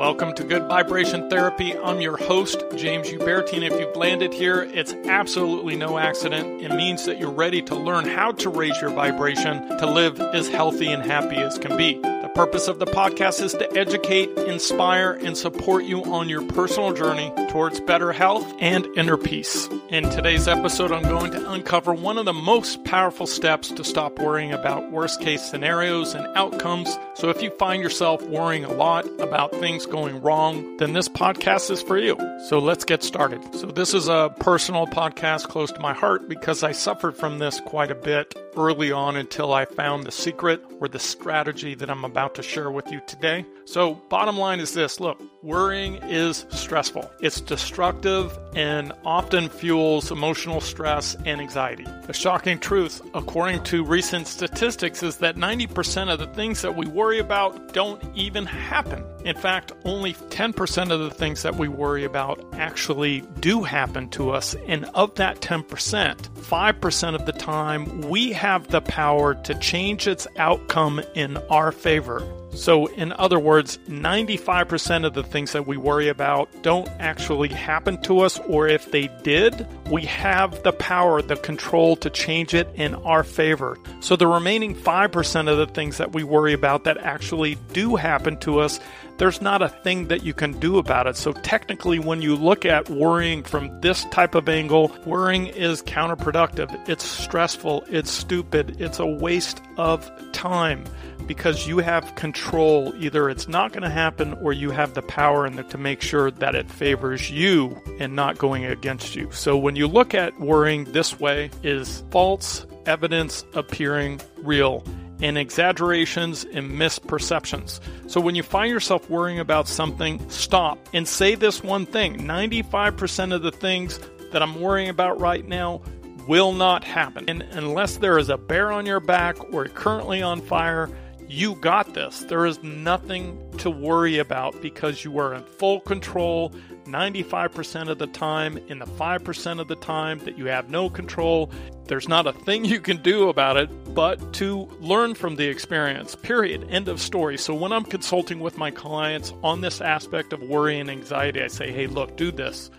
Welcome to Good Vibration Therapy. I'm your host, James Uberti, and if you've landed here, it's absolutely no accident. It means that you're ready to learn how to raise your vibration to live as healthy and happy as can be. Purpose of the podcast is to educate, inspire, and support you on your personal journey towards better health and inner peace. In today's episode, I'm going to uncover one of the most powerful steps to stop worrying about worst case scenarios and outcomes. So if you find yourself worrying a lot about things going wrong, then this podcast is for you. So let's get started. So this is a personal podcast close to my heart because I suffered from this quite a bit early on until I found the secret or the strategy that I'm about to share with you today. So, bottom line is this look, worrying is stressful. It's destructive and often fuels emotional stress and anxiety. The shocking truth, according to recent statistics, is that 90% of the things that we worry about don't even happen. In fact, only 10% of the things that we worry about actually do happen to us. And of that 10%, 5% of the time, we have the power to change its outcome in our favor. So, in other words, 95% of the things that we worry about don't actually happen to us, or if they did, we have the power, the control to change it in our favor. So, the remaining 5% of the things that we worry about that actually do happen to us, there's not a thing that you can do about it. So, technically, when you look at worrying from this type of angle, worrying is counterproductive. It's stressful, it's stupid, it's a waste of time because you have control. Either it's not going to happen or you have the power to make sure that it favors you and not going against you. So when you look at worrying this way is false evidence appearing real and exaggerations and misperceptions. So when you find yourself worrying about something, stop and say this one thing. 95% of the things that I'm worrying about right now will not happen. And unless there is a bear on your back or currently on fire, you got this. There is nothing to worry about because you are in full control 95% of the time. In the 5% of the time that you have no control, there's not a thing you can do about it but to learn from the experience. Period. End of story. So when I'm consulting with my clients on this aspect of worry and anxiety, I say, hey, look, do this.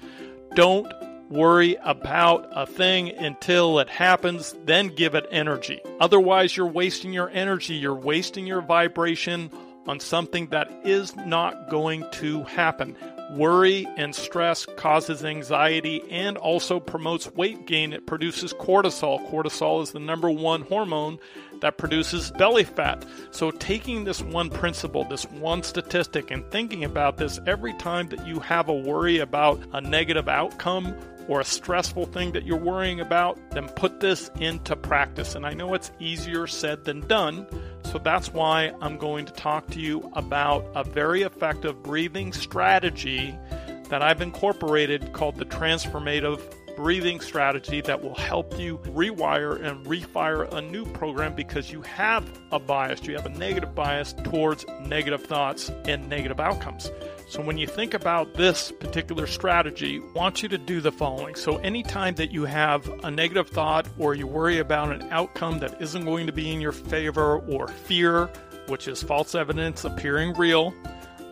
Don't worry about a thing until it happens, then give it energy. Otherwise, you're wasting your energy, you're wasting your vibration on something that is not going to happen. Worry and stress causes anxiety and also promotes weight gain. It produces cortisol. Cortisol is the number one hormone that produces belly fat. So, taking this one principle, this one statistic, and thinking about this every time that you have a worry about a negative outcome or a stressful thing that you're worrying about, then put this into practice. And I know it's easier said than done, so that's why I'm going to talk to you about a very effective breathing strategy that I've incorporated called the transformative breathing strategy that will help you rewire and refire a new program because you have a bias, you have a negative bias towards negative thoughts and negative outcomes. So when you think about this particular strategy, I want you to do the following. So anytime that you have a negative thought or you worry about an outcome that isn't going to be in your favor or fear, which is false evidence appearing real,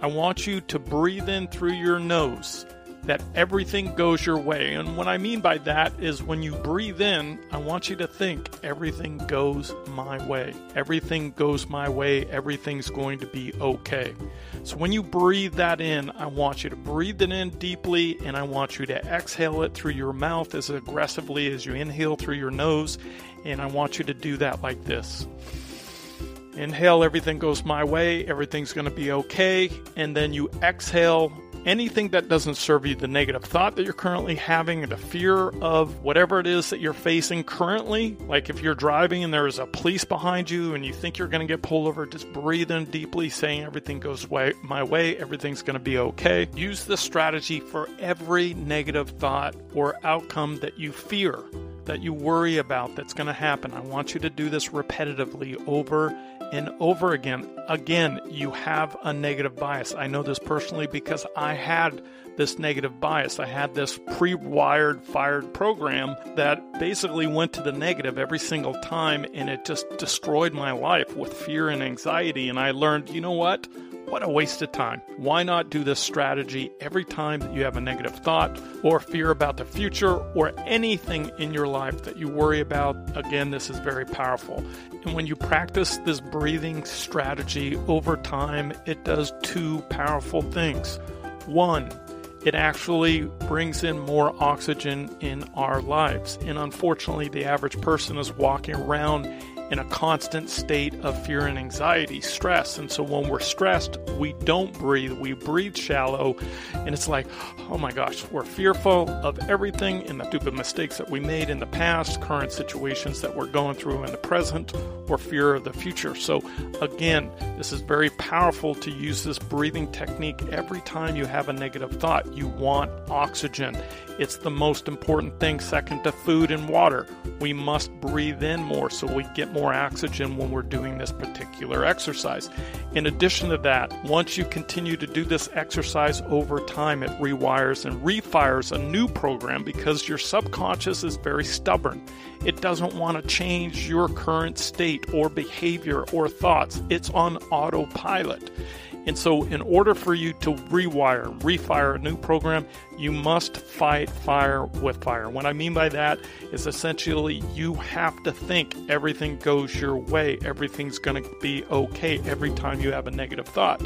I want you to breathe in through your nose that everything goes your way. And what I mean by that is when you breathe in, I want you to think everything goes my way. Everything goes my way. Everything's going to be okay. So when you breathe that in, I want you to breathe it in deeply and I want you to exhale it through your mouth as aggressively as you inhale through your nose. And I want you to do that like this. Inhale, everything goes my way, everything's going to be okay. And then you exhale anything that doesn't serve you, the negative thought that you're currently having, the fear of whatever it is that you're facing currently. Like if you're driving and there is a police behind you and you think you're going to get pulled over, just breathe in deeply, saying everything goes way, my way, everything's going to be okay. Use this strategy for every negative thought or outcome that you fear, that you worry about that's going to happen. I want you to do this repetitively over and over again. Again, you have a negative bias. I know this personally because I had this negative bias. I had this pre wired, fired program that basically went to the negative every single time, and it just destroyed my life with fear and anxiety. And I learned, you know what? What a waste of time. Why not do this strategy every time that you have a negative thought or fear about the future or anything in your life that you worry about? Again, this is very powerful. And when you practice this breathing strategy over time, it does two powerful things. One, it actually brings in more oxygen in our lives. And unfortunately, the average person is walking around in a constant state of fear and anxiety, stress. And so when we're stressed, we don't breathe. We breathe shallow. And it's like, oh my gosh, we're fearful of everything and the stupid mistakes that we made in the past, current situations that we're going through in the present, or fear of the future. So again, this is very powerful to use this breathing technique every time you have a negative thought. You want oxygen. It's the most important thing, second to food and water. We must breathe in more so we get more oxygen when we're doing this particular exercise. In addition to that, once you continue to do this exercise over time, it rewires and refires a new program because your subconscious is very stubborn. It doesn't want to change your current state or behavior or thoughts, it's on autopilot. And so, in order for you to rewire, refire a new program, you must fight fire with fire. What I mean by that is essentially you have to think everything goes your way, everything's going to be okay every time you have a negative thought.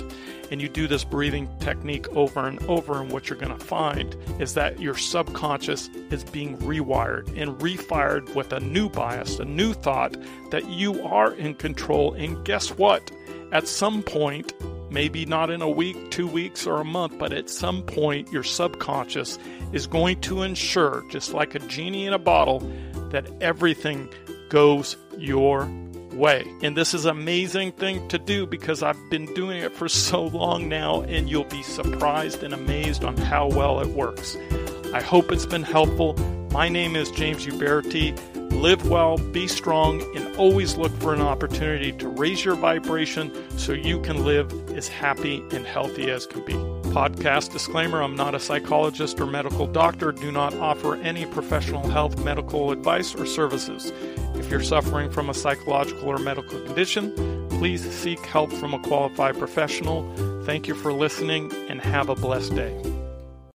And you do this breathing technique over and over, and what you're going to find is that your subconscious is being rewired and refired with a new bias, a new thought that you are in control. And guess what? At some point, maybe not in a week, two weeks, or a month, but at some point, your subconscious is going to ensure, just like a genie in a bottle, that everything goes your way. And this is an amazing thing to do because I've been doing it for so long now, and you'll be surprised and amazed on how well it works. I hope it's been helpful. My name is James Uberti live well, be strong, and always look for an opportunity to raise your vibration so you can live as happy and healthy as can be. Podcast disclaimer I'm not a psychologist or medical doctor, do not offer any professional health, medical advice, or services. If you're suffering from a psychological or medical condition, please seek help from a qualified professional. Thank you for listening and have a blessed day.